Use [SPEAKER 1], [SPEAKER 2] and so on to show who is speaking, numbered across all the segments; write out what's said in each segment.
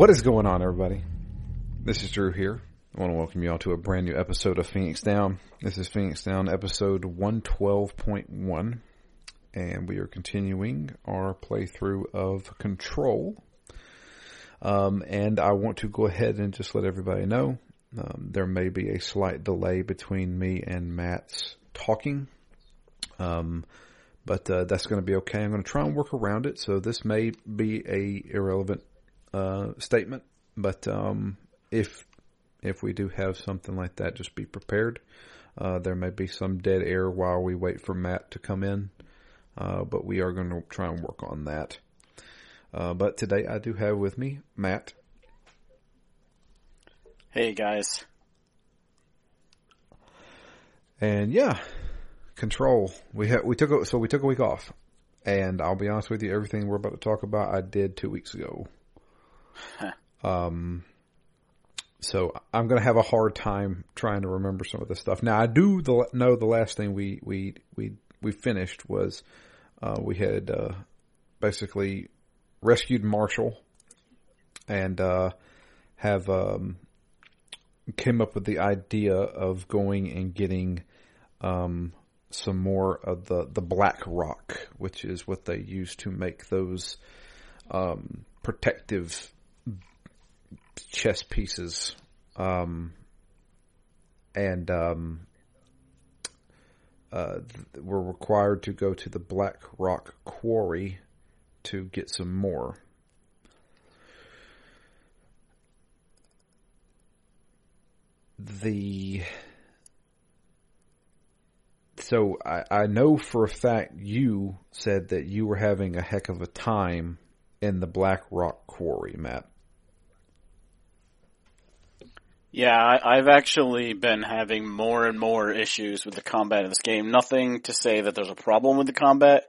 [SPEAKER 1] What is going on, everybody? This is Drew here. I want to welcome you all to a brand new episode of Phoenix Down. This is Phoenix Down episode 112.1, and we are continuing our playthrough of Control. Um, and I want to go ahead and just let everybody know um, there may be a slight delay between me and Matt's talking. Um, but uh, that's going to be okay. I'm going to try and work around it. So this may be a irrelevant uh, statement, but um, if if we do have something like that, just be prepared. Uh, there may be some dead air while we wait for Matt to come in, uh, but we are going to try and work on that. Uh, but today I do have with me Matt.
[SPEAKER 2] Hey guys.
[SPEAKER 1] And yeah, control. We had we took a, so we took a week off, and I'll be honest with you, everything we're about to talk about, I did two weeks ago. um, so I'm going to have a hard time trying to remember some of this stuff. Now I do the, know the last thing we we we we finished was uh, we had uh, basically rescued Marshall and uh, have um, came up with the idea of going and getting um, some more of the the black rock, which is what they use to make those um, protective chess pieces. Um, and um, uh, required to go to the Black Rock Quarry to get some more. The so I, I know for a fact you said that you were having a heck of a time in the Black Rock Quarry, Matt.
[SPEAKER 2] Yeah, I, I've actually been having more and more issues with the combat in this game. Nothing to say that there's a problem with the combat,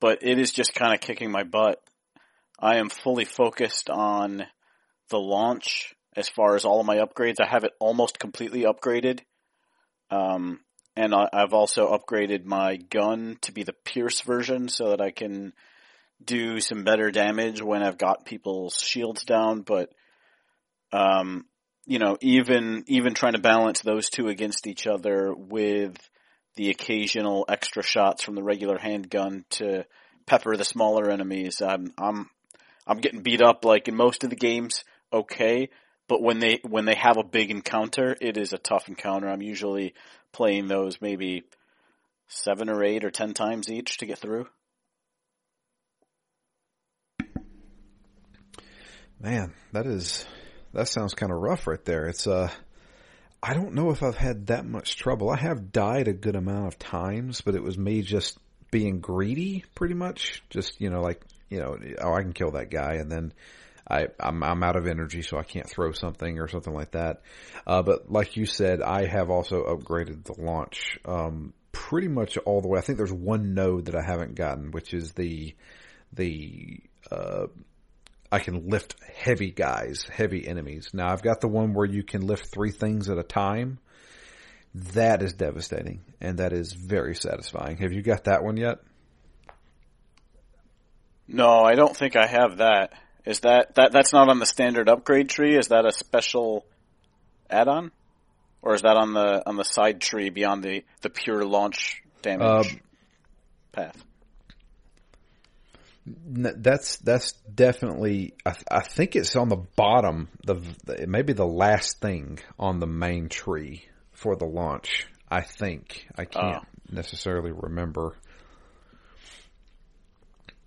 [SPEAKER 2] but it is just kind of kicking my butt. I am fully focused on the launch as far as all of my upgrades. I have it almost completely upgraded. Um, and I, I've also upgraded my gun to be the Pierce version so that I can do some better damage when I've got people's shields down, but um, you know, even even trying to balance those two against each other with the occasional extra shots from the regular handgun to pepper the smaller enemies, I'm I'm I'm getting beat up like in most of the games, okay, but when they when they have a big encounter, it is a tough encounter. I'm usually playing those maybe seven or eight or ten times each to get through.
[SPEAKER 1] Man, that is that sounds kind of rough right there. It's uh I don't know if I've had that much trouble. I have died a good amount of times, but it was me just being greedy pretty much. Just, you know, like, you know, oh, I can kill that guy and then I, I'm, I'm out of energy, so I can't throw something or something like that. Uh, but like you said, I have also upgraded the launch, um, pretty much all the way. I think there's one node that I haven't gotten, which is the, the, uh, I can lift heavy guys, heavy enemies. Now I've got the one where you can lift three things at a time. That is devastating and that is very satisfying. Have you got that one yet?
[SPEAKER 2] No, I don't think I have that. Is that that that's not on the standard upgrade tree? Is that a special add-on, or is that on the on the side tree beyond the the pure launch damage
[SPEAKER 1] Um,
[SPEAKER 2] path?
[SPEAKER 1] That's that's definitely. I, th- I think it's on the bottom. The, the it may be the last thing on the main tree for the launch. I think I can't necessarily remember.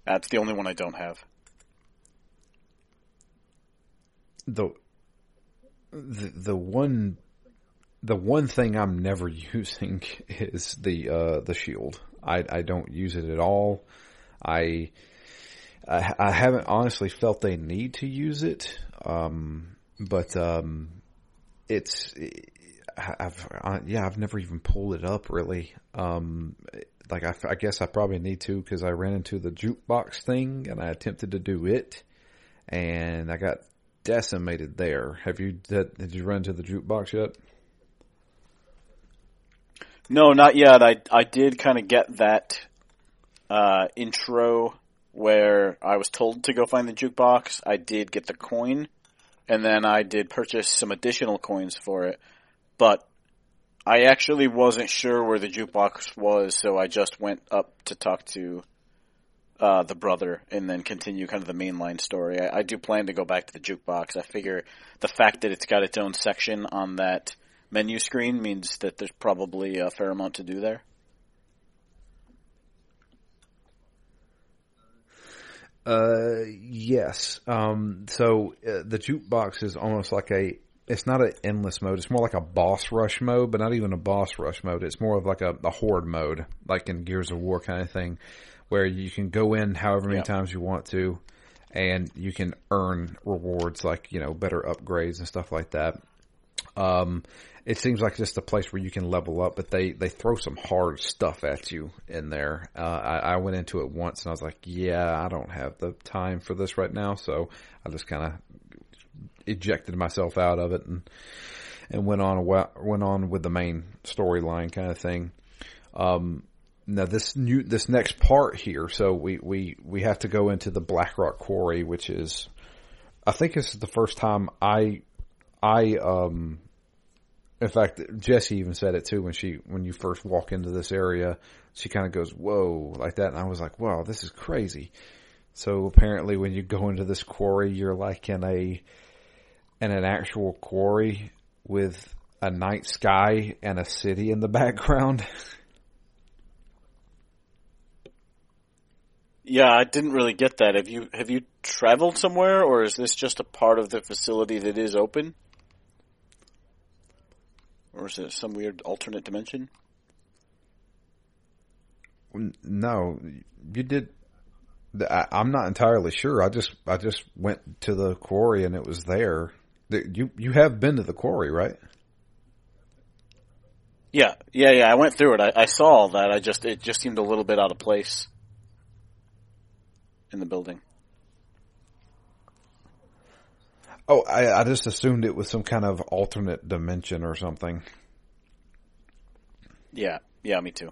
[SPEAKER 2] That's the only one I don't have.
[SPEAKER 1] the the the one the one thing I'm never using is the uh the shield. I I don't use it at all. I I, I haven't honestly felt they need to use it. Um but um it's I've I, yeah I've never even pulled it up really. Um like I, I guess I probably need to because I ran into the jukebox thing and I attempted to do it and I got decimated there. Have you did, did you run into the jukebox yet?
[SPEAKER 2] No, not yet. I I did kind of get that uh, intro where I was told to go find the jukebox. I did get the coin, and then I did purchase some additional coins for it, but I actually wasn't sure where the jukebox was, so I just went up to talk to uh, the brother and then continue kind of the mainline story. I, I do plan to go back to the jukebox. I figure the fact that it's got its own section on that menu screen means that there's probably a fair amount to do there.
[SPEAKER 1] Uh, yes. Um, so uh, the jukebox is almost like a. It's not an endless mode. It's more like a boss rush mode, but not even a boss rush mode. It's more of like a, a horde mode, like in Gears of War kind of thing, where you can go in however many
[SPEAKER 2] Yeah.
[SPEAKER 1] times you want to, and you can earn rewards like you know better upgrades and stuff like that. Um, it seems like just a place where you can level up, but they, they throw some hard stuff at you in there. Uh, I, I went into it once and I was like, yeah, I don't have the time for this right now. So I just kind of ejected myself out of it and, and went on, went on with the main storyline kind of thing. Um, now this new, this next part here, so we, we, we have to go into the Blackrock Quarry, which is, I think this is the first time I, I, um, in fact, Jesse even said it too when she, when you first walk into this area, she kind of goes, whoa, like that. And I was like, wow, this is crazy. So apparently when you go into this quarry, you're like in a, in an actual quarry with a night sky and a city in the background.
[SPEAKER 2] Yeah, I didn't really get that. Have you have you traveled somewhere, or is this just a part of the facility that is open, or is it some weird alternate dimension?
[SPEAKER 1] No, you did. I, I'm not entirely sure. I just I just went to the quarry and it was there. You you have been to the quarry, right?
[SPEAKER 2] Yeah, yeah, yeah. I went through it. I, I saw all that. I just it just seemed a little bit out of place in the building.
[SPEAKER 1] Oh, I, I just assumed it was some kind of alternate dimension or something.
[SPEAKER 2] Yeah, yeah, me too.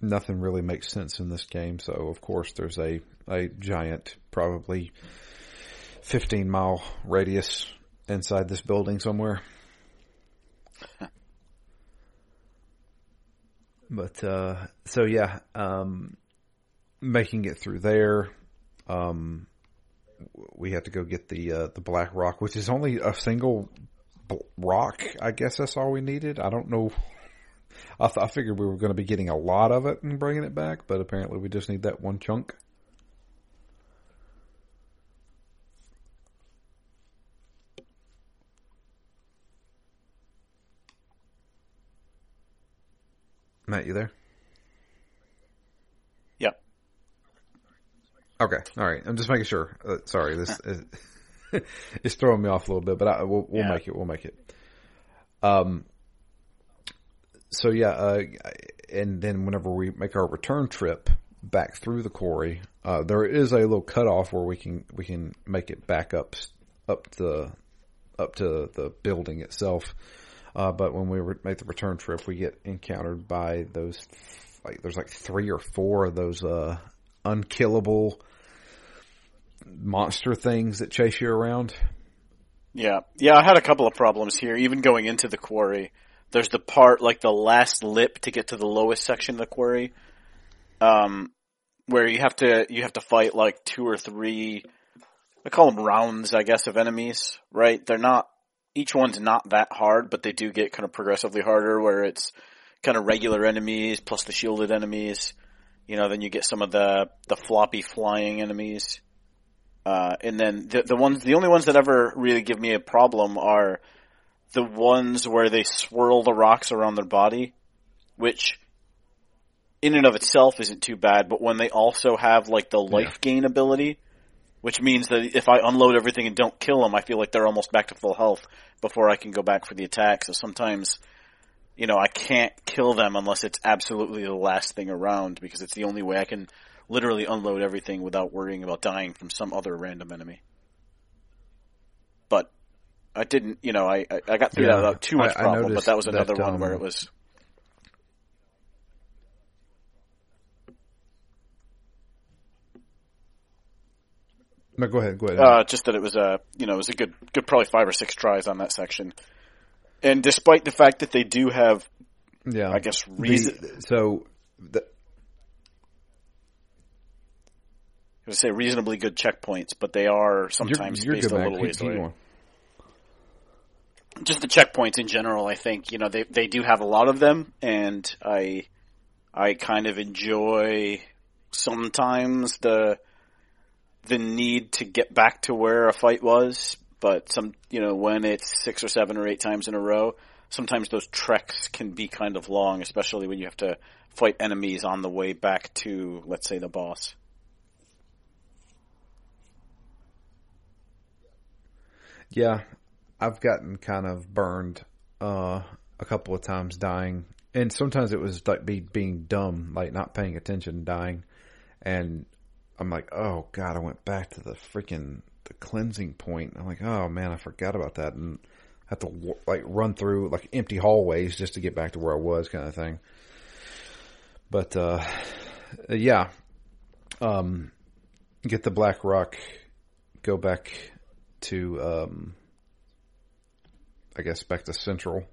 [SPEAKER 1] Nothing really makes sense in this game, so of course there's a a giant, probably 15 mile radius inside this building somewhere. but uh, so yeah, um, making it through there, um, we had to go get the uh, the black rock, which is only a single rock. I guess that's all we needed. I don't know. I, th- I figured we were going to be getting a lot of it and bringing it back, but apparently we just need that one chunk. Matt, you there?
[SPEAKER 2] Yep.
[SPEAKER 1] Okay, all right. I'm just making sure. Uh, sorry, this is, it's throwing me off a little bit, but I, we'll, we'll
[SPEAKER 2] Yeah.
[SPEAKER 1] make it. We'll make it. Um. So yeah, uh, and then whenever we make our return trip back through the quarry, uh, there is a little cutoff where we can we can make it back up up the up to the building itself. Uh, but when we re- make the return trip, we get encountered by those like there's like three or four of those uh, unkillable monster things that chase you around.
[SPEAKER 2] Yeah, yeah. I had a couple of problems here. Even going into the quarry, there's the part like the last lip to get to the lowest section of the quarry, um, where you have to you have to fight like two or three. I call them rounds, I guess, of enemies. Right? They're not. Each one's not that hard, but they do get kind of progressively harder. Where it's kind of regular enemies plus the shielded enemies. You know, then you get some of the the floppy flying enemies. Uh, and then the, the ones, the only ones that ever really give me a problem are the ones where they swirl the rocks around their body, which in and of itself isn't too bad, but when they also have like the life gain ability, which means that if I unload everything and don't kill them, I feel like they're almost back to full health before I can go back for the attack. So sometimes, you know, I can't kill them unless it's absolutely the last thing around because it's the only way I can literally unload everything without worrying about dying from some other random enemy. But I didn't, you know, I I I got through
[SPEAKER 1] Yeah,
[SPEAKER 2] that without too much
[SPEAKER 1] I- I
[SPEAKER 2] problem. But that was another
[SPEAKER 1] that,
[SPEAKER 2] one where
[SPEAKER 1] um,
[SPEAKER 2] it was.
[SPEAKER 1] No, go ahead. Go ahead.
[SPEAKER 2] Uh, just that it was a, you know, it was a good, good probably five or six tries on that section. And despite the fact that they do have,
[SPEAKER 1] yeah,
[SPEAKER 2] I guess reason.
[SPEAKER 1] The, so, the,
[SPEAKER 2] I would say reasonably good checkpoints, but they are sometimes
[SPEAKER 1] you're, you're
[SPEAKER 2] spaced a little ways away.
[SPEAKER 1] going.
[SPEAKER 2] just the checkpoints in general, I think you know they they do have a lot of them, and I I kind of enjoy sometimes the the need to get back to where a fight was, but some you know when it's six or seven or eight times in a row, sometimes those treks can be kind of long, especially when you have to fight enemies on the way back to let's say the boss.
[SPEAKER 1] Yeah, I've gotten kind of burned uh, a couple of times dying, and sometimes it was like be, being dumb, like not paying attention, dying, and I'm like, oh god, I went back to the freaking the cleansing point. I'm like, oh man, I forgot about that, and have to like run through like empty hallways just to get back to where I was, kind of thing. But uh, yeah, um, get the Black Rock, go back to um, I guess back to Central,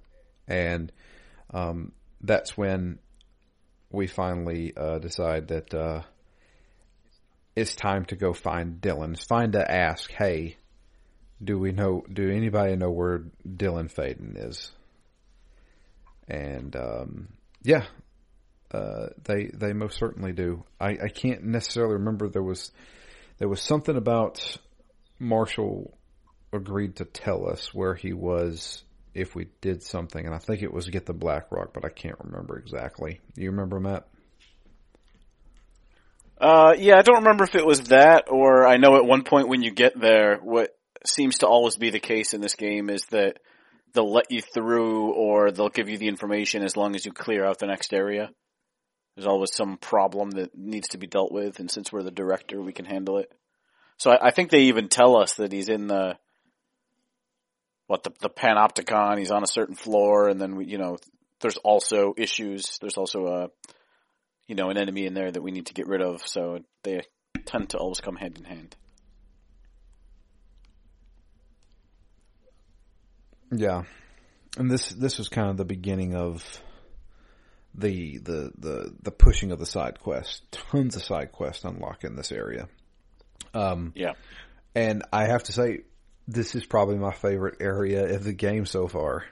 [SPEAKER 1] and um, that's when we finally uh, decide that uh, it's time to go find Dylan. It's fine to ask, hey, do we know? Do anybody know where Dylan Faden is? And um, yeah, uh, they they most certainly do. I, I can't necessarily remember there was there was something about Marshall agreed to tell us where he was if we did something, and I think it was get the Black Rock, but I can't remember exactly. You remember Matt?
[SPEAKER 2] Uh, yeah, I don't remember if it was that or I know at one point when you get there, what seems to always be the case in this game is that they'll let you through or they'll give you the information as long as you clear out the next area. There's always some problem that needs to be dealt with, and since we're the director, we can handle it. So I, I think they even tell us that he's in the what the the panopticon. He's on a certain floor, and then we, you know, there's also issues. There's also a you know, an enemy in there that we need to get rid of, so they tend to always come hand in hand.
[SPEAKER 1] Yeah, and this this was kind of the beginning of the the the the pushing of the side quest. Tons of side quests unlock in this area. Um,
[SPEAKER 2] Yeah.
[SPEAKER 1] and I have to say, this is probably my favorite area of the game so far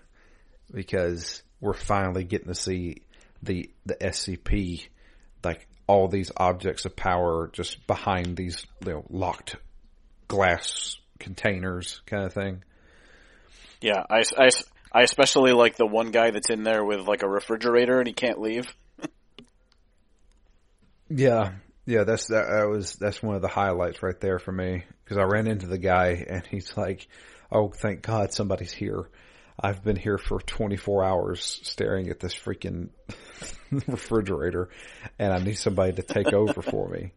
[SPEAKER 1] because we're finally getting to see the the SCP, like all these objects of power just behind these you know locked glass containers, kind of thing.
[SPEAKER 2] Yeah, I, I, I especially like the one guy that's in there with like a refrigerator and he can't leave.
[SPEAKER 1] Yeah, yeah, that's that, that was that's one of the highlights right there for me because I ran into the guy and he's like, "Oh, thank God somebody's here." I've been here for 24 hours staring at this freaking refrigerator and I need somebody to take over for me.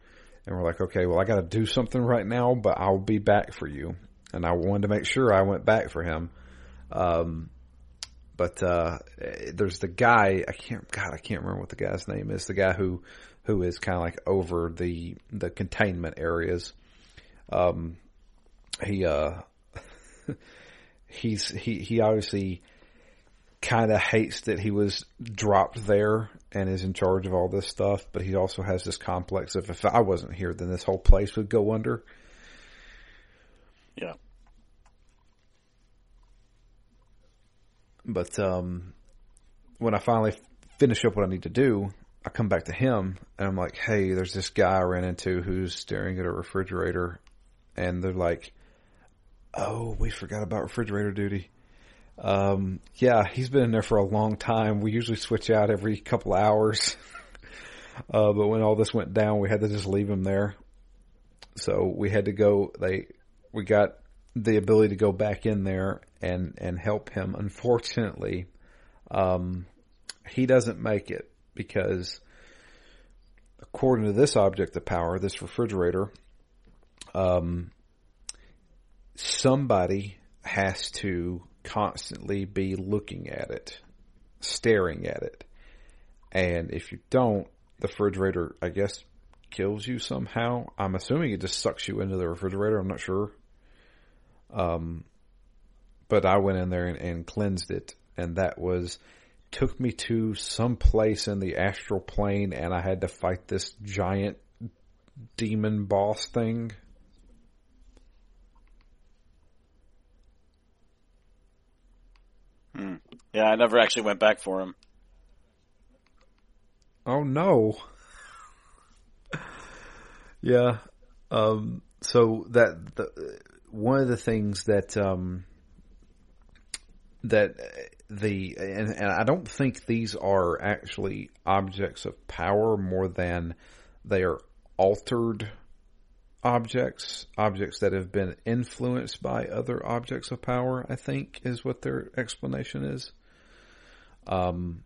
[SPEAKER 1] And we're like, okay, well, I got to do something right now, but I'll be back for you. And I wanted to make sure I went back for him. Um, but, uh, there's the guy, I can't, God, I can't remember what the guy's name is. The guy who, who is kind of like over the, the containment areas. Um, he, uh, he's he he obviously kind of hates that he was dropped there and is in charge of all this stuff, but he also has this complex of if I wasn't here, then this whole place would go under.
[SPEAKER 2] Yeah.
[SPEAKER 1] But um, when I finally finish up what I need to do, I come back to him and I'm like, "Hey, there's this guy I ran into who's staring at a refrigerator," and they're like, "Oh, we forgot about refrigerator duty." Um, yeah, he's been in there for a long time. We usually switch out every couple hours. uh, but when all this went down, we had to just leave him there. So we had to go, they, we got the ability to go back in there and, and help him. Unfortunately, um, he doesn't make it because according to this object of power, this refrigerator, um, somebody has to constantly be looking at it, staring at it. And if you don't, the refrigerator, I guess, kills you somehow. I'm assuming it just sucks you into the refrigerator. I'm not sure. Um, but I went in there and, and cleansed it, and that was took me to some place in the astral plane, and I had to fight this giant demon boss thing.
[SPEAKER 2] Hmm. Yeah, I never actually went back for him.
[SPEAKER 1] Oh no. yeah. Um, so that the one of the things that um, that the and, and I don't think these are actually objects of power more than they are altered objects, objects that have been influenced by other objects of power, I think is what their explanation is. Um,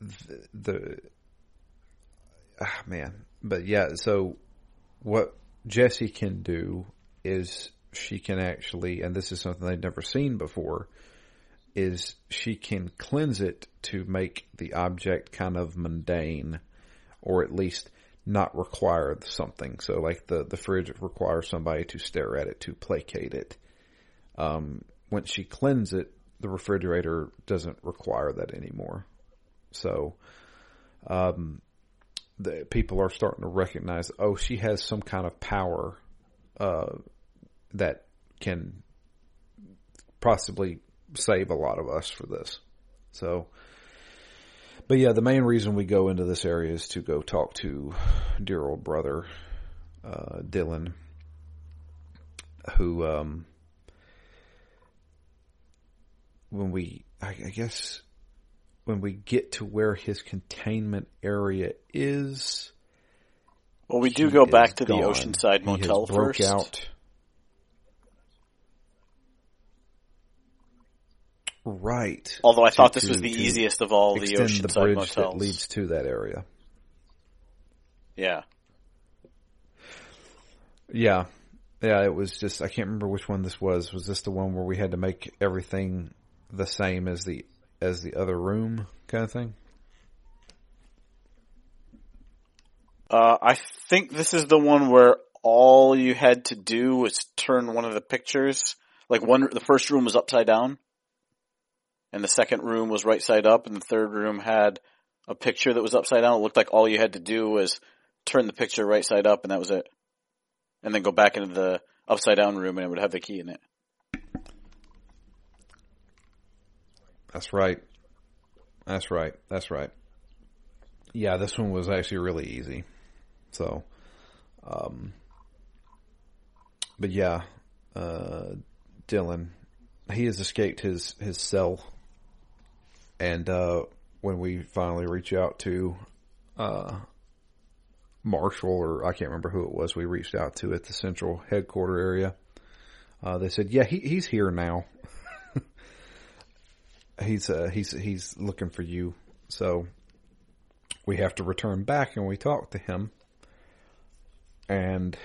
[SPEAKER 1] the, the ah, man, but yeah, so what Jesse can do is she can actually, and this is something they've never seen before, is she can cleanse it to make the object kind of mundane, or at least not require something. So like the, the fridge requires somebody to stare at it to placate it. Um, when she cleans it, the refrigerator doesn't require that anymore. So, um, the people are starting to recognize, oh, she has some kind of power, uh, that can possibly save a lot of us for this. So, but yeah, the main reason we go into this area is to go talk to dear old brother, uh, Dylan, who, um, when we, I, I guess, when we get to where his containment area is,
[SPEAKER 2] well, we do go back to gone. the Oceanside Motel first. Out.
[SPEAKER 1] Right.
[SPEAKER 2] Although I to, thought this was the easiest of all the Oceanside
[SPEAKER 1] the bridge
[SPEAKER 2] motels.
[SPEAKER 1] that leads to that area.
[SPEAKER 2] Yeah.
[SPEAKER 1] Yeah. Yeah, it was just I can't remember which one this was. Was this the one where we had to make everything the same as the as the other room kind of thing?
[SPEAKER 2] Uh, I think this is the one where all you had to do was turn one of the pictures. Like one, the first room was upside down and the second room was right side up, and the third room had a picture that was upside down. It looked like all you had to do was turn the picture right side up, and that was it. And then go back into the upside down room, and it would have the key in it.
[SPEAKER 1] That's right. That's right. That's right. Yeah, this one was actually really easy. So, um, but yeah, uh, Dylan, he has escaped his, his cell and uh, when we finally reach out to uh, Marshall, or I can't remember who it was, we reached out to at the central headquarter area. Uh, they said, "Yeah, he, he's here now. he's uh, he's he's looking for you." So we have to return back, and we talk to him, and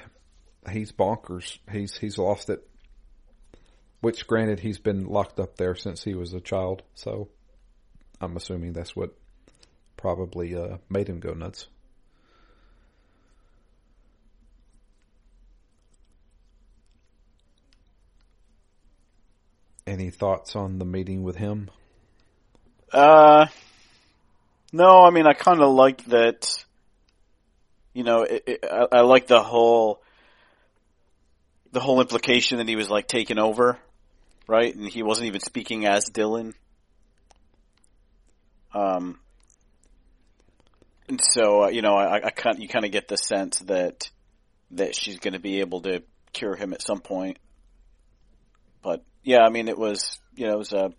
[SPEAKER 1] he's bonkers. He's he's lost it. Which, granted, he's been locked up there since he was a child, so I'm assuming that's what probably uh, made him go nuts. Any thoughts on the meeting with him?
[SPEAKER 2] Uh, no. I mean, I kind of like that. You know, it, it, I, I like the whole the whole implication that he was like taken over, right? And he wasn't even speaking as Dylan. Um, and so, uh, you know, I, I kind you kind of get the sense that that she's going to be able to cure him at some point. But yeah, I mean, it was you know it was a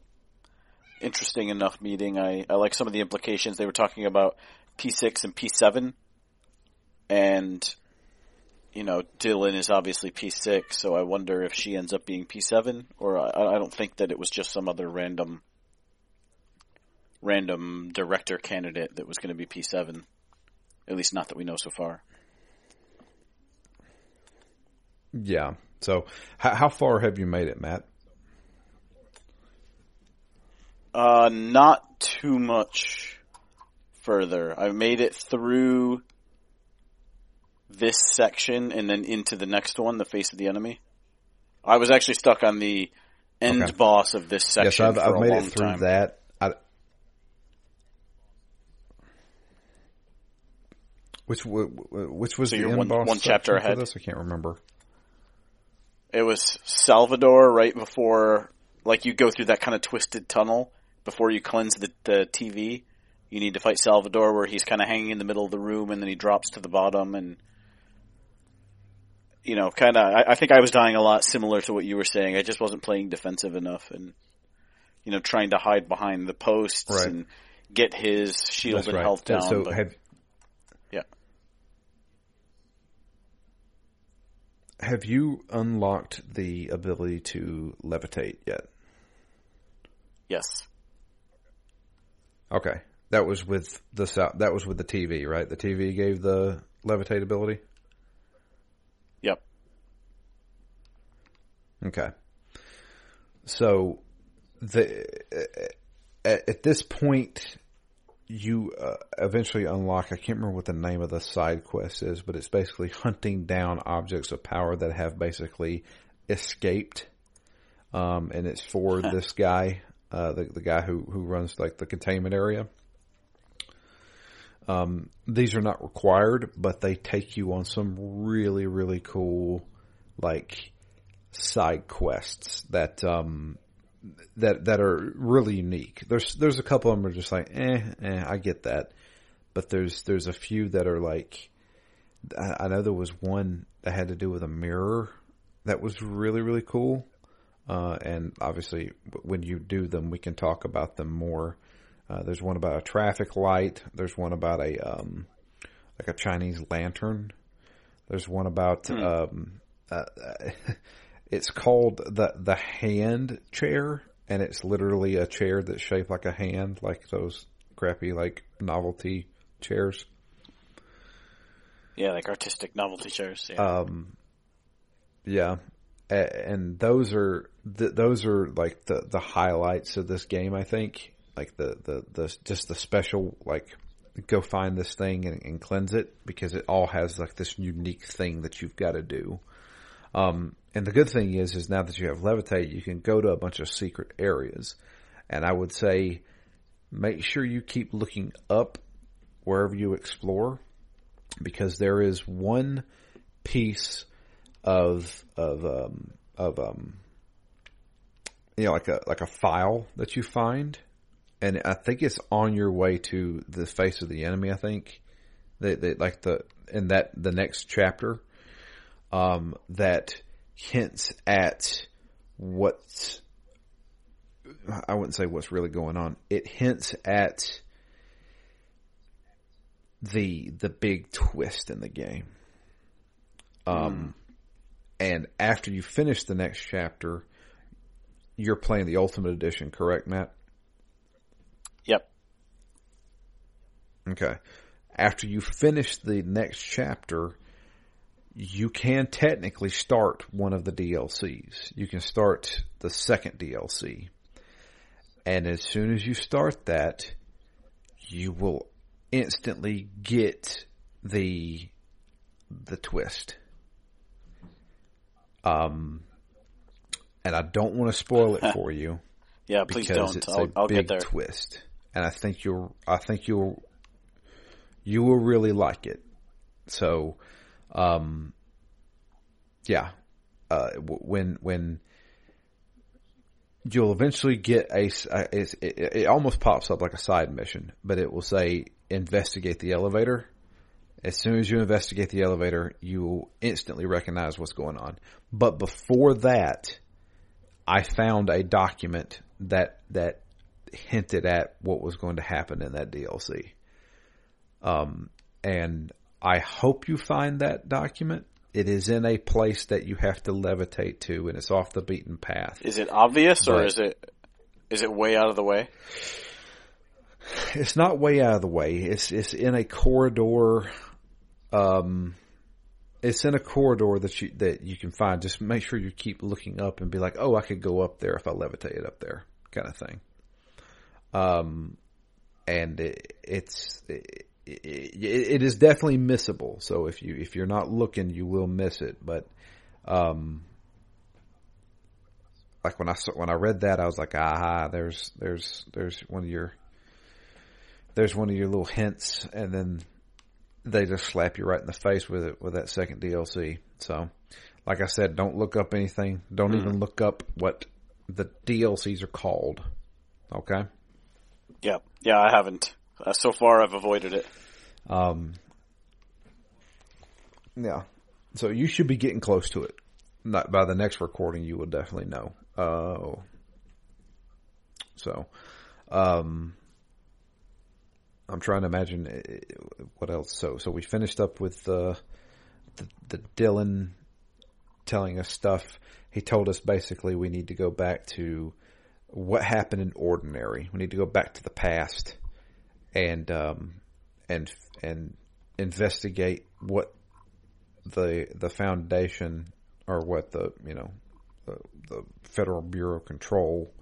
[SPEAKER 2] interesting enough meeting. I I like some of the implications they were talking about P six and P seven, and you know Dylan is obviously P six, so I wonder if she ends up being P seven, or I, I don't think that it was just some other random random director candidate that was going to be P7. At least not that we know so far.
[SPEAKER 1] Yeah. So, how, how far have you made it, Matt?
[SPEAKER 2] Uh, not too much further. I made it through this section and then into the next one, the face of the enemy. I was actually stuck on the end
[SPEAKER 1] Okay.
[SPEAKER 2] boss of this section
[SPEAKER 1] Yes, I've,
[SPEAKER 2] for
[SPEAKER 1] I've
[SPEAKER 2] a
[SPEAKER 1] made
[SPEAKER 2] long
[SPEAKER 1] it through
[SPEAKER 2] time.
[SPEAKER 1] that. I, which which was
[SPEAKER 2] So
[SPEAKER 1] the
[SPEAKER 2] one- one chapter ahead?
[SPEAKER 1] This I can't remember.
[SPEAKER 2] It was Salvador right before, like you go through that kind of twisted tunnel before you cleanse the, the TV. You need to fight Salvador where he's kind of hanging in the middle of the room and then he drops to the bottom and, you know, kind of, I, I think I was dying a lot similar to what you were saying. I just wasn't playing defensive enough and, you know, trying to hide behind the posts
[SPEAKER 1] Right.
[SPEAKER 2] and get his shield
[SPEAKER 1] That's
[SPEAKER 2] and
[SPEAKER 1] right.
[SPEAKER 2] health down.
[SPEAKER 1] so
[SPEAKER 2] but-
[SPEAKER 1] have
[SPEAKER 2] yeah.
[SPEAKER 1] Have you unlocked the ability to levitate yet?
[SPEAKER 2] Yes.
[SPEAKER 1] Okay, that was with the that was with the TV, right? The TV gave the levitate ability.
[SPEAKER 2] Yep.
[SPEAKER 1] Okay. So the at, at this point you uh, eventually unlock I can't remember what the name of the side quest is, but it's basically hunting down objects of power that have basically escaped. Um, and it's for this guy, uh, the the guy who who runs like the containment area. Um, these are not required, but they take you on some really really cool like side quests that um that that are really unique. There's there's a couple of them are just like eh, eh I get that, but there's there's a few that are like I, I know there was one that had to do with a mirror that was really really cool. Uh, and obviously, when you do them, we can talk about them more. Uh, there's one about a traffic light. There's one about a um, like a Chinese lantern. There's one about um, uh, it's called the the hand chair, and it's literally a chair that's shaped like a hand, like those crappy like novelty chairs.
[SPEAKER 2] Yeah, like artistic novelty chairs. Yeah.
[SPEAKER 1] Um, yeah, A- and those are th- those are like the the highlights of this game. I think like the the the just the special like go find this thing and, and cleanse it because it all has like this unique thing that you've got to do. Um, and the good thing is, is now that you have levitate, you can go to a bunch of secret areas. And I would say, make sure you keep looking up wherever you explore, because there is one piece of of um, of um, you know like a like a file that you find, and I think it's on your way to the face of the enemy. I think that like the in that the next chapter um, that hints at what's I wouldn't say what's really going on. It hints at the the big twist in the game. Um, and after you finish the next chapter, you're playing the Ultimate Edition, correct, Matt?
[SPEAKER 2] yep.
[SPEAKER 1] Okay. After you finish the next chapter, you can technically start one of the DLCs. You can start the second DLC. And as soon as you start that, you will instantly get the the twist. Um and I don't want to spoil it for you
[SPEAKER 2] Yeah, please don't.
[SPEAKER 1] it's
[SPEAKER 2] I'll,
[SPEAKER 1] a
[SPEAKER 2] I'll
[SPEAKER 1] big
[SPEAKER 2] get there.
[SPEAKER 1] twist, and I think you'll, I think you'll, you will really like it. So, um, yeah, uh, when when you'll eventually get a, it's- it, it almost pops up like a side mission, but it will say investigate the elevator. As soon as you investigate the elevator, you will instantly recognize what's going on. But before that, I found a document that that hinted at what was going to happen in that DLC. Um, and I hope you find that document. It is in a place that you have to levitate to, and it's off the beaten path.
[SPEAKER 2] Is it obvious or
[SPEAKER 1] But-
[SPEAKER 2] is it is it way out of the way?
[SPEAKER 1] It's not way out of the way. It's it's in a corridor. Um, it's in a corridor that you that you can find. Just make sure you keep looking up and be like, oh, I could go up there if I levitate up there, kind of thing. Um, and it, it's it, it is definitely missable. So if you if you're not looking, you will miss it. But um, like when I when I read that, I was like, aha, there's there's there's one of your there's one of your little hints, and then they just slap you right in the face with it with that second DLC. So, like I said, don't look up anything. Don't mm. even look up what the DLCs are called. Okay.
[SPEAKER 2] Yeah, yeah, I haven't. Uh, so far, I've avoided it.
[SPEAKER 1] Um. Yeah, so you should be getting close to it. Not by the next recording, you will definitely know. Oh. Uh, so, um, I'm trying to imagine uh, what else. So, so we finished up with the, the, the Dylan telling us stuff. He told us basically we need to go back to what happened in ordinary. We need to go back to the past and um, and and investigate what the the foundation or what the you know the, the Federal Bureau of Control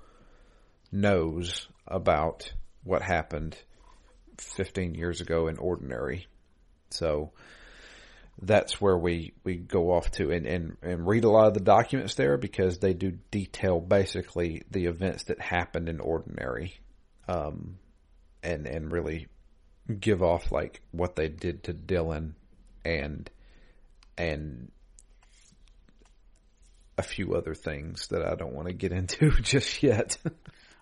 [SPEAKER 1] knows about what happened 15 years ago in ordinary. So that's where we, we go off to and, and, and read a lot of the documents there because they do detail basically the events that happened in ordinary. Um, and, and really give off like what they did to Dylan and, and a few other things that I don't want to get into just yet.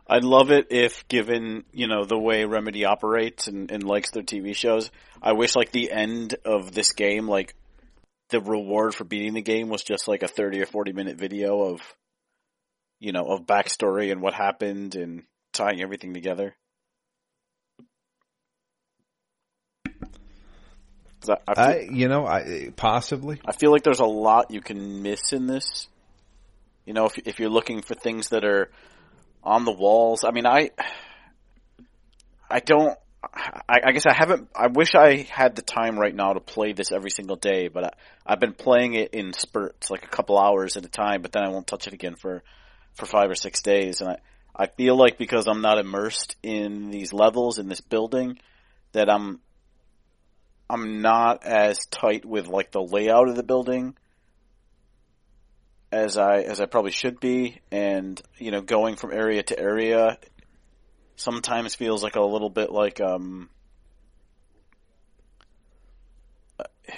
[SPEAKER 2] I'd love it if given, you know, the way Remedy operates and, and likes their TV shows, I wish like the end of this game, like the reward for beating the game was just like a 30 or 40 minute video of, you know, of backstory and what happened and tying everything together.
[SPEAKER 1] I, I, feel, I, you know, I possibly.
[SPEAKER 2] I feel like there's a lot you can miss in this. You know, if if you're looking for things that are on the walls. I mean, I, I don't, I, I, guess I haven't, I wish I had the time right now to play this every single day, but I, have been playing it in spurts, like a couple hours at a time, but then I won't touch it again for, for five or six days. And I, I feel like because I'm not immersed in these levels, in this building, that I'm, I'm not as tight with like the layout of the building as I as I probably should be, and you know, going from area to area sometimes feels like a little bit like um,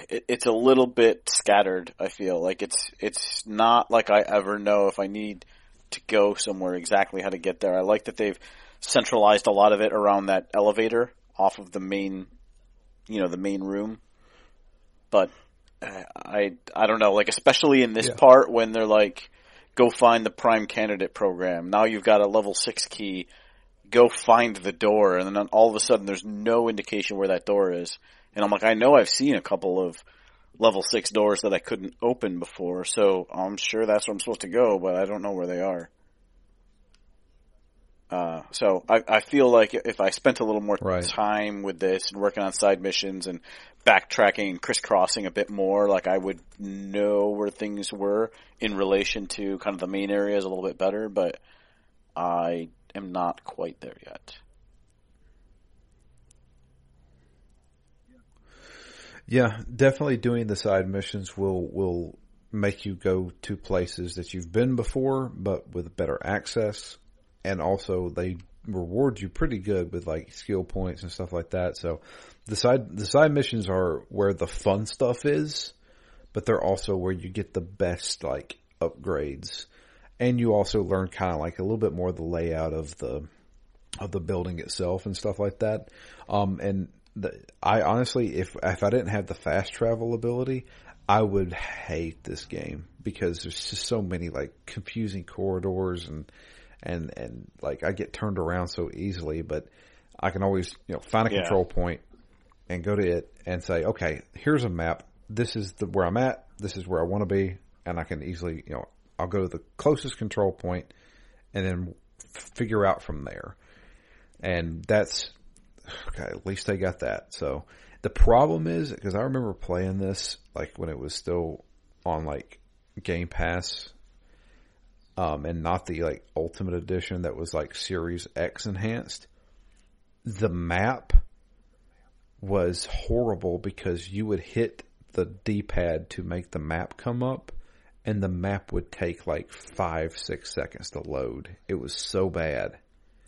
[SPEAKER 2] it, it's a little bit scattered. I feel like it's it's not like I ever know if I need to go somewhere exactly how to get there. I like that they've centralized a lot of it around that elevator off of the main, you know, the main room. But I I don't know, like especially in this yeah. part when they're like, go find the prime candidate program. Now you've got a level six key. Go find the door, and then all of a sudden there's no indication where that door is. And I'm like, I know I've seen a couple of level six doors that I couldn't open before, so I'm sure that's where I'm supposed to go, but I don't know where they are. Uh, so I, I feel like if I spent a little more right. time with this and working on side missions and backtracking and crisscrossing a bit more, like I would know where things were in relation to kind of the main areas a little bit better, but I am not quite there yet.
[SPEAKER 1] Yeah, definitely doing the side missions will will make you go to places that you've been before, but with better access and also they reward you pretty good with like skill points and stuff like that. So the side the side missions are where the fun stuff is, but they're also where you get the best like upgrades, and you also learn kind of like a little bit more of the layout of the of the building itself and stuff like that. Um, and the, I honestly, if if I didn't have the fast travel ability, I would hate this game because there's just so many like confusing corridors and and and like I get turned around so easily, but I can always you know find a yeah. control point and go to it and say, okay, here's a map. This is the where I'm at. This is where I want to be, and I can easily you know I'll go to the closest control point and then figure out from there. And that's okay. At least I got that. So the problem is because I remember playing this like when it was still on like Game Pass um, and not the like ultimate edition that was like Series X enhanced. The map was horrible because you would hit the D-pad to make the map come up and the map would take like five, six seconds to load. It was so bad.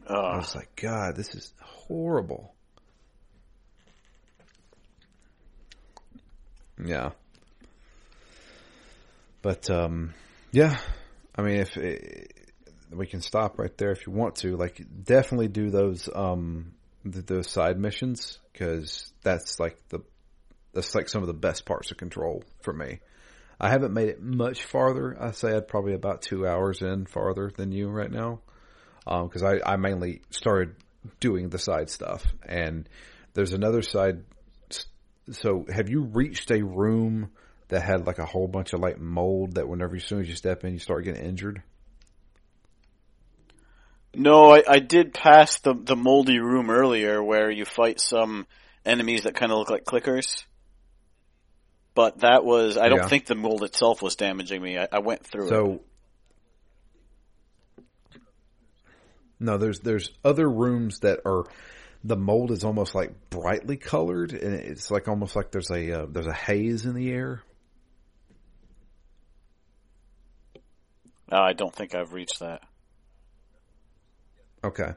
[SPEAKER 1] I was like, God, this is horrible. Yeah. But, um, yeah, I mean, if it, we can stop right there if you want to, like, definitely do those, um, th- those side missions because that's like the, that's like some of the best parts of control for me. I haven't made it much farther. I say I'd probably about two hours in farther than you right now because I, I mainly started doing the side stuff. And there's another side. So, have you reached a room that had like a whole bunch of like mold that whenever as soon as you step in, you start getting injured?
[SPEAKER 2] no, I, I did pass the the moldy room earlier where you fight some enemies that kind of look like clickers. But that was I don't
[SPEAKER 1] Yeah.
[SPEAKER 2] think the mold itself was damaging me. I, I went through it.
[SPEAKER 1] So, no, there's there's other rooms that are the mold is almost like brightly colored, and it's like almost like there's a uh, there's a haze in the air.
[SPEAKER 2] Uh, I don't think I've reached that.
[SPEAKER 1] Okay.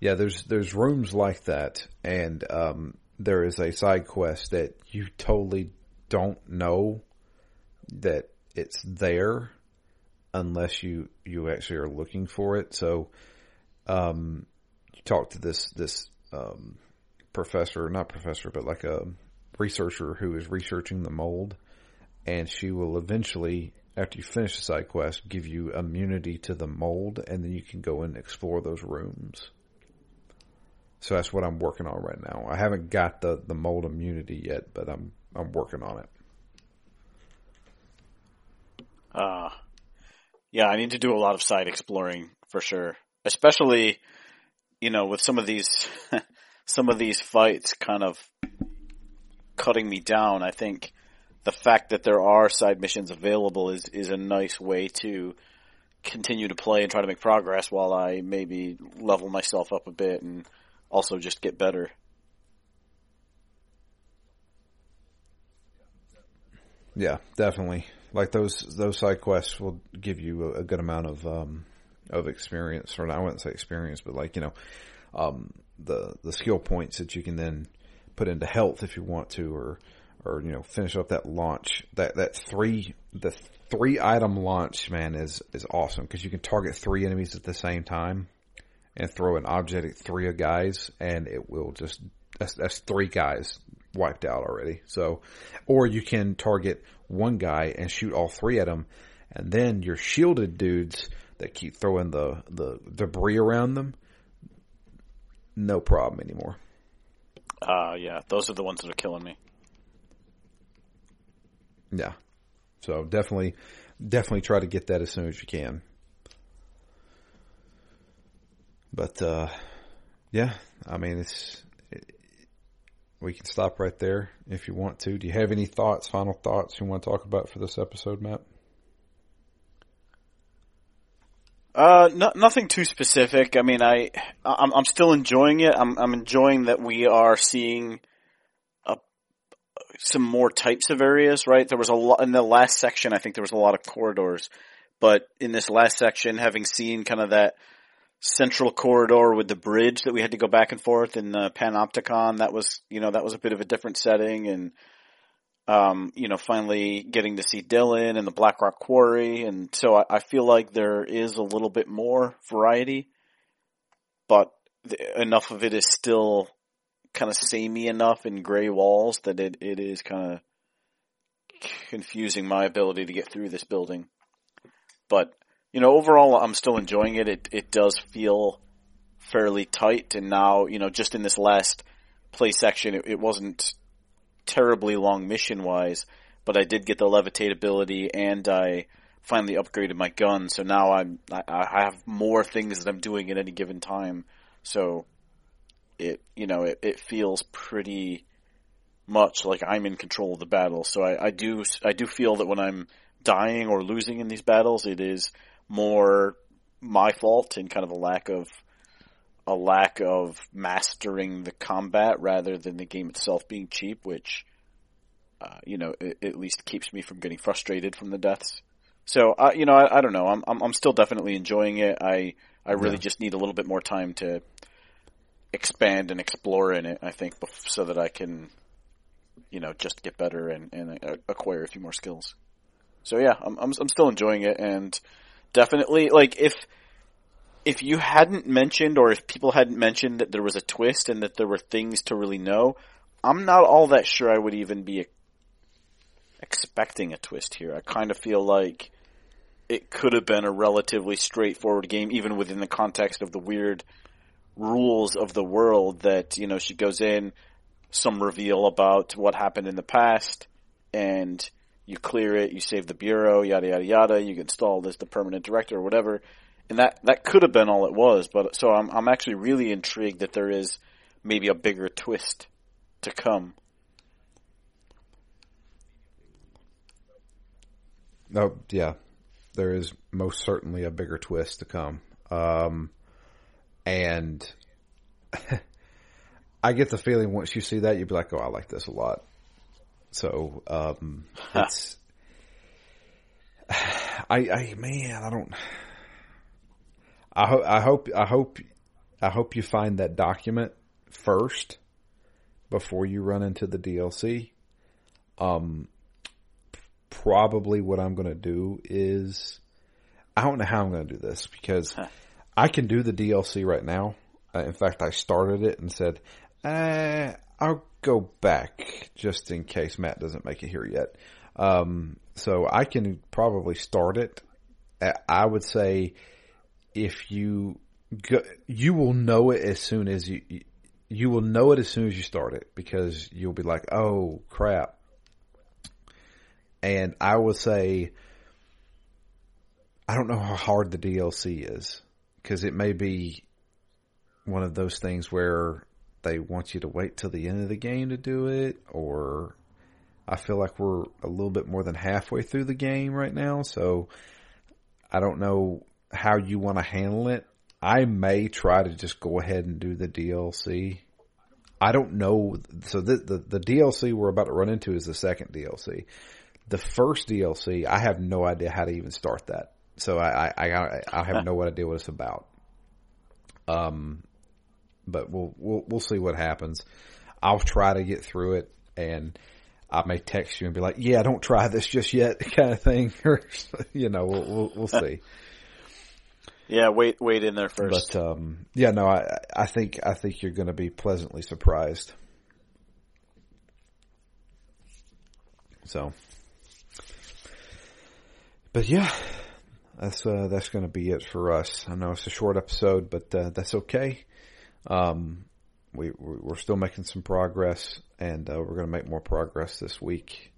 [SPEAKER 1] Yeah, there's there's rooms like that, and um, there is a side quest that you totally don't know that it's there unless you you actually are looking for it. So, um, you talk to this this um, professor, not professor, but like a researcher who is researching the mold, and she will eventually, after you finish the side quest, give you immunity to the mold, and then you can go and explore those rooms. So that's what I'm working on right now. I haven't got the, the mold immunity yet, but I'm I'm working on it.
[SPEAKER 2] Uh, yeah, I need to do a lot of side exploring for sure. Especially, you know, with some of these, some of these fights kind of cutting me down. I think the fact that there are side missions available is, is a nice way to continue to play and try to make progress while I maybe level myself up a bit and also just get better.
[SPEAKER 1] Yeah, definitely. Like those those side quests will give you a, good amount of um of experience, or I wouldn't say experience, but like you know, um the the skill points that you can then put into health if you want to, or or you know finish up that launch that that three the three item launch man is is awesome because you can target three enemies at the same time and throw an object at three of guys and it will just that's that's three guys wiped out already. So, or you can target one guy and shoot all three at him, and then your shielded dudes that keep throwing the the debris around them, no problem anymore.
[SPEAKER 2] Uh, yeah, those are the ones that are killing me.
[SPEAKER 1] Yeah. So definitely, definitely try to get that as soon as you can. But uh, yeah, I mean it's. we can stop right there if you want to. Do you have any thoughts, final thoughts you want to talk about for this episode, Matt?
[SPEAKER 2] Uh, no, nothing too specific. I mean, I, I'm, I'm still enjoying it. I'm, I'm enjoying that we are seeing some more types of areas, right? There was a lot, in the last section, I think there was a lot of corridors, but in this last section, having seen kind of that central corridor with the bridge that we had to go back and forth in the Panopticon, that was, you know, that was a bit of a different setting and, um, you know, finally getting to see Dylan and the Blackrock Quarry. And so I, I feel like there is a little bit more variety, but enough of it is still kind of samey enough in gray walls that it, it is kind of confusing my ability to get through this building. But, you know, overall I'm still enjoying it. It, it does feel fairly tight. And now, you know, just in this last play section, it, it wasn't terribly long mission wise, but I did get the levitate ability and I finally upgraded my gun. So now I'm, I, I have more things that I'm doing at any given time. So it, you know, it, it feels pretty much like I'm in control of the battle. So I, I do, I do feel that when I'm dying or losing in these battles, it is more my fault and kind of a lack of, a lack of mastering the combat rather than the game itself being cheap, which, uh, you know, it, at least keeps me from getting frustrated from the deaths. So, uh, you know, I, I don't know. I'm, I'm, I'm still definitely enjoying it. I, I really yeah. just need a little bit more time to expand and explore in it, I think, so that I can, you know, just get better and, and uh, acquire a few more skills. So yeah, I'm, I'm, I'm still enjoying it and definitely, like, if, if you hadn't mentioned or if people hadn't mentioned that there was a twist and that there were things to really know, I'm not all that sure I would even be expecting a twist here. I kind of feel like it could have been a relatively straightforward game, even within the context of the weird rules of the world that, you know, she goes in, some reveal about what happened in the past, and you clear it, you save the bureau, yada yada yada, you install as the permanent director or whatever. And that, that could have been all it was, but so I'm, I'm actually really intrigued that there is maybe a bigger twist to come.
[SPEAKER 1] No, yeah, there is most certainly a bigger twist to come. Um, and I get the feeling once you see that, you'd be like, oh, I like this a lot. So, um, it's, I, I, man, I don't, I hope, I hope, I hope, I hope you find that document first before you run into the DLC. Um, probably what I'm going to do is, I don't know how I'm going to do this because I can do the DLC right now. Uh, in fact, I started it and said, eh, I'll go back just in case Matt doesn't make it here yet. Um, so I can probably start it. I would say if you go, you will know it as soon as you, you will know it as soon as you start it because you'll be like, oh crap. And I would say, I don't know how hard the DLC is because it may be one of those things where they want you to wait till the end of the game to do it, or I feel like we're a little bit more than halfway through the game right now, so I don't know how you want to handle it. I may try to just go ahead and do the DLC. I don't know. So the, the, the DLC we're about to run into is the second DLC. The first DLC, I have no idea how to even start that. So I, I, I, I have no idea what it's about. Um, but we'll, we'll, we'll see what happens. I'll try to get through it and I may text you and be like, yeah, don't try this just yet kind of thing. Or, you know, we'll, we'll, we'll see.
[SPEAKER 2] yeah, wait, wait in there first.
[SPEAKER 1] But, um, yeah, no, I, I think, I think you're going to be pleasantly surprised. So, but yeah, that's uh, that's going to be it for us. I know it's a short episode, but uh, that's okay. Um, we we're still making some progress, and uh, we're going to make more progress this week.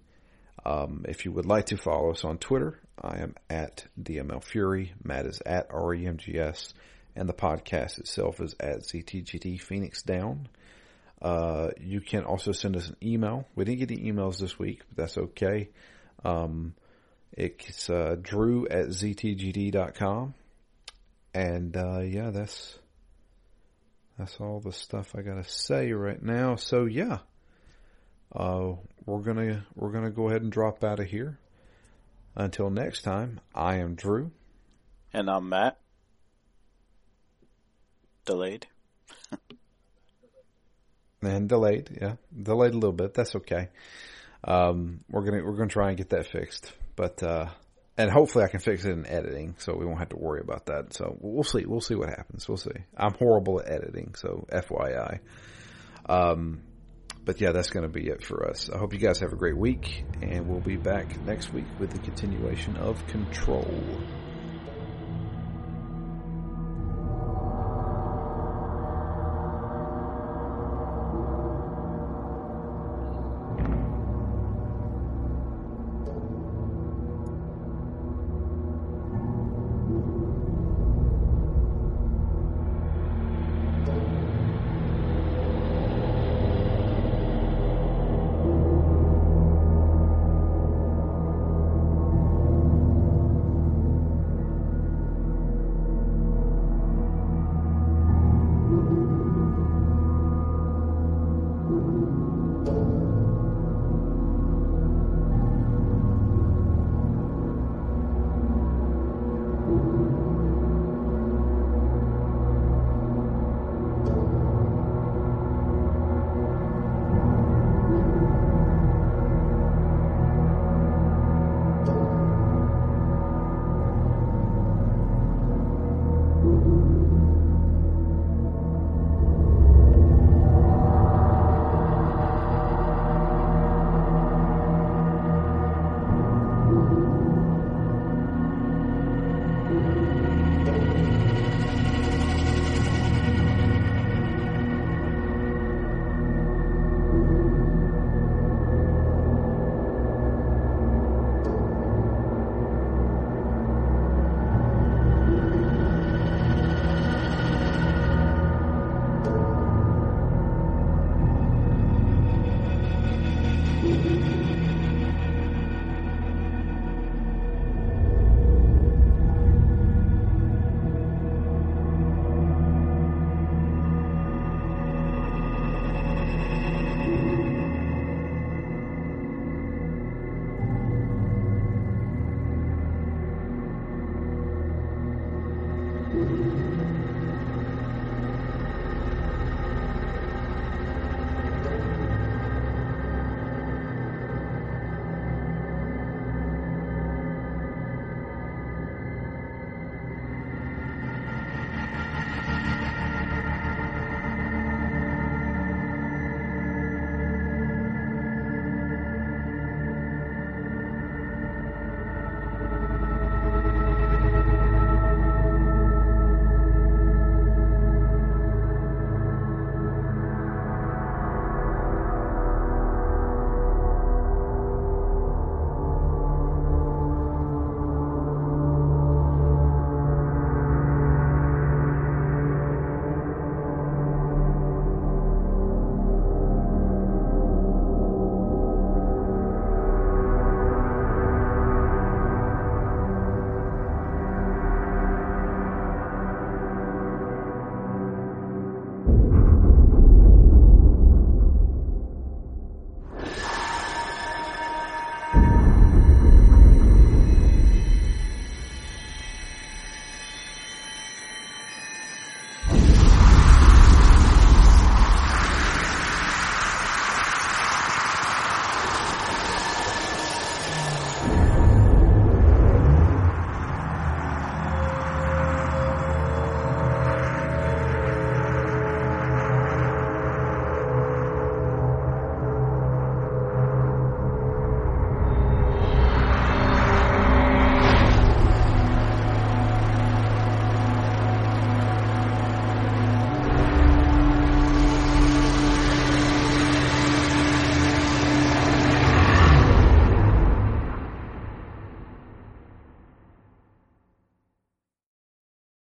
[SPEAKER 1] Um, if you would like to follow us on Twitter, I am at DML Fury. Matt is at REMGS, and the podcast itself is at ZTGD Phoenix Down. Uh, you can also send us an email. We didn't get any emails this week, but that's okay. Um, it's uh, drew at ztgd.com. And uh, yeah, that's that's all the stuff I gotta say right now. So yeah, uh, we're gonna we're gonna go ahead and drop out of here. Until next time, I am Drew,
[SPEAKER 2] and I'm Matt. Delayed.
[SPEAKER 1] and delayed, yeah, delayed a little bit. That's okay. Um, we're gonna we're gonna try and get that fixed. But uh, and hopefully I can fix it in editing, so we won't have to worry about that. So we'll see. We'll see what happens. We'll see. I'm horrible at editing, so FYI. Um, but yeah, that's going to be it for us. I hope you guys have a great week, and we'll be back next week with the continuation of Control.